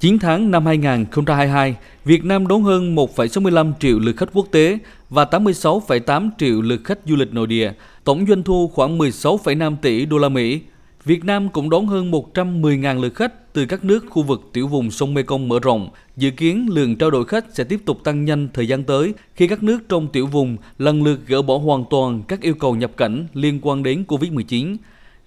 9 tháng năm 2022, Việt Nam đón hơn 1,65 triệu lượt khách quốc tế và 86,8 triệu lượt khách du lịch nội địa, tổng doanh thu khoảng 16,5 tỷ đô la Mỹ. Việt Nam cũng đón hơn 110.000 lượt khách từ các nước khu vực tiểu vùng sông Mekong mở rộng. Dự kiến lượng trao đổi khách sẽ tiếp tục tăng nhanh thời gian tới khi các nước trong tiểu vùng lần lượt gỡ bỏ hoàn toàn các yêu cầu nhập cảnh liên quan đến Covid-19.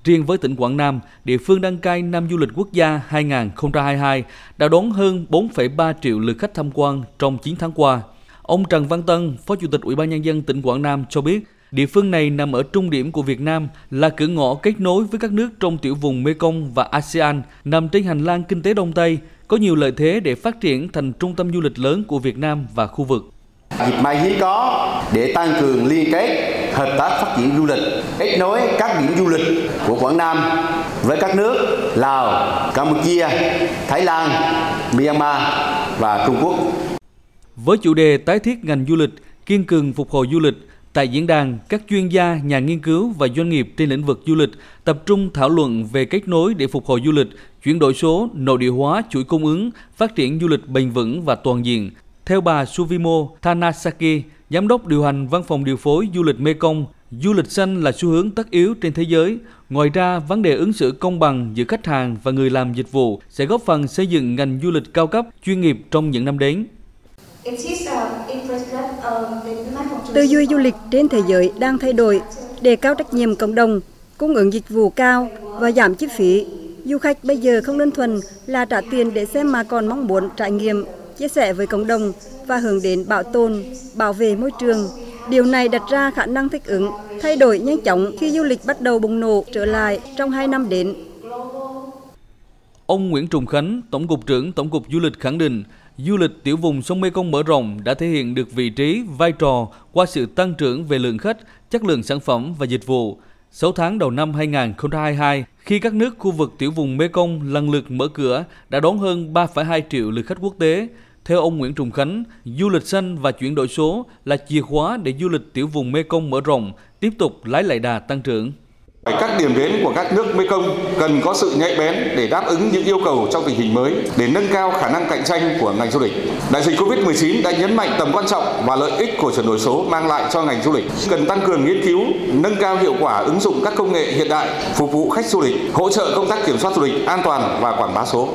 Riêng với tỉnh Quảng Nam, địa phương đăng cai năm du lịch quốc gia 2022 đã đón hơn 4,3 triệu lượt khách tham quan trong 9 tháng qua. Ông Trần Văn Tân, Phó Chủ tịch Ủy ban nhân dân tỉnh Quảng Nam cho biết, địa phương này nằm ở trung điểm của Việt Nam, là cửa ngõ kết nối với các nước trong tiểu vùng Mekong và ASEAN, nằm trên hành lang kinh tế Đông Tây, có nhiều lợi thế để phát triển thành trung tâm du lịch lớn của Việt Nam và khu vực. Dịp may hiếm có để tăng cường liên kết, hợp tác phát triển du lịch, kết nối các điểm du lịch của Quảng Nam với các nước Lào, Campuchia, Thái Lan, Myanmar và Trung Quốc. Với chủ đề tái thiết ngành du lịch, kiên cường phục hồi du lịch, Tại diễn đàn, các chuyên gia, nhà nghiên cứu và doanh nghiệp trên lĩnh vực du lịch tập trung thảo luận về kết nối để phục hồi du lịch, chuyển đổi số, nội địa hóa chuỗi cung ứng, phát triển du lịch bền vững và toàn diện, theo bà Suvimo Thanasaki, Giám đốc điều hành Văn phòng điều phối du lịch Mekong, du lịch xanh là xu hướng tất yếu trên thế giới. Ngoài ra, vấn đề ứng xử công bằng giữa khách hàng và người làm dịch vụ sẽ góp phần xây dựng ngành du lịch cao cấp, chuyên nghiệp trong những năm đến. Tư duy du lịch trên thế giới đang thay đổi, đề cao trách nhiệm cộng đồng, cung ứng dịch vụ cao và giảm chi phí. Du khách bây giờ không đơn thuần là trả tiền để xem mà còn mong muốn trải nghiệm chia sẻ với cộng đồng và hướng đến bảo tồn, bảo vệ môi trường. Điều này đặt ra khả năng thích ứng, thay đổi nhanh chóng khi du lịch bắt đầu bùng nổ trở lại trong hai năm đến. Ông Nguyễn Trùng Khánh, Tổng cục trưởng Tổng cục Du lịch khẳng định, du lịch tiểu vùng sông Mekong mở rộng đã thể hiện được vị trí, vai trò qua sự tăng trưởng về lượng khách, chất lượng sản phẩm và dịch vụ. 6 tháng đầu năm 2022, khi các nước khu vực tiểu vùng Mekong lần lượt mở cửa đã đón hơn 3,2 triệu lượt khách quốc tế. Theo ông Nguyễn Trùng Khánh, du lịch xanh và chuyển đổi số là chìa khóa để du lịch tiểu vùng Mekong mở rộng, tiếp tục lái lại đà tăng trưởng. Các điểm đến của các nước Mekong cần có sự nhạy bén để đáp ứng những yêu cầu trong tình hình mới để nâng cao khả năng cạnh tranh của ngành du lịch. Đại dịch Covid-19 đã nhấn mạnh tầm quan trọng và lợi ích của chuyển đổi số mang lại cho ngành du lịch. Cần tăng cường nghiên cứu, nâng cao hiệu quả ứng dụng các công nghệ hiện đại phục vụ khách du lịch, hỗ trợ công tác kiểm soát du lịch an toàn và quảng bá số.